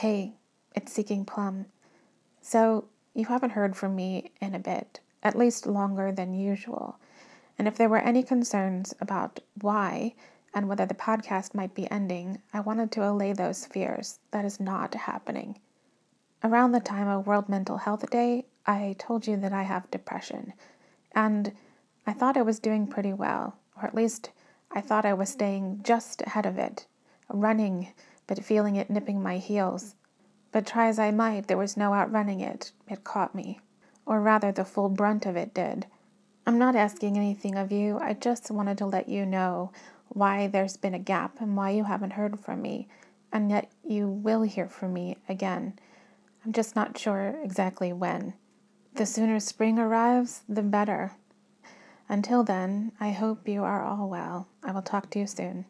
Hey, it's Seeking Plum. So, you haven't heard from me in a bit, at least longer than usual. And if there were any concerns about why and whether the podcast might be ending, I wanted to allay those fears. That is not happening. Around the time of World Mental Health Day, I told you that I have depression. And I thought I was doing pretty well, or at least I thought I was staying just ahead of it, running, but feeling it nipping my heels. But try as I might, there was no outrunning it. It caught me. Or rather, the full brunt of it did. I'm not asking anything of you. I just wanted to let you know why there's been a gap and why you haven't heard from me, and yet you will hear from me again. I'm just not sure exactly when. The sooner spring arrives, the better. Until then, I hope you are all well. I will talk to you soon.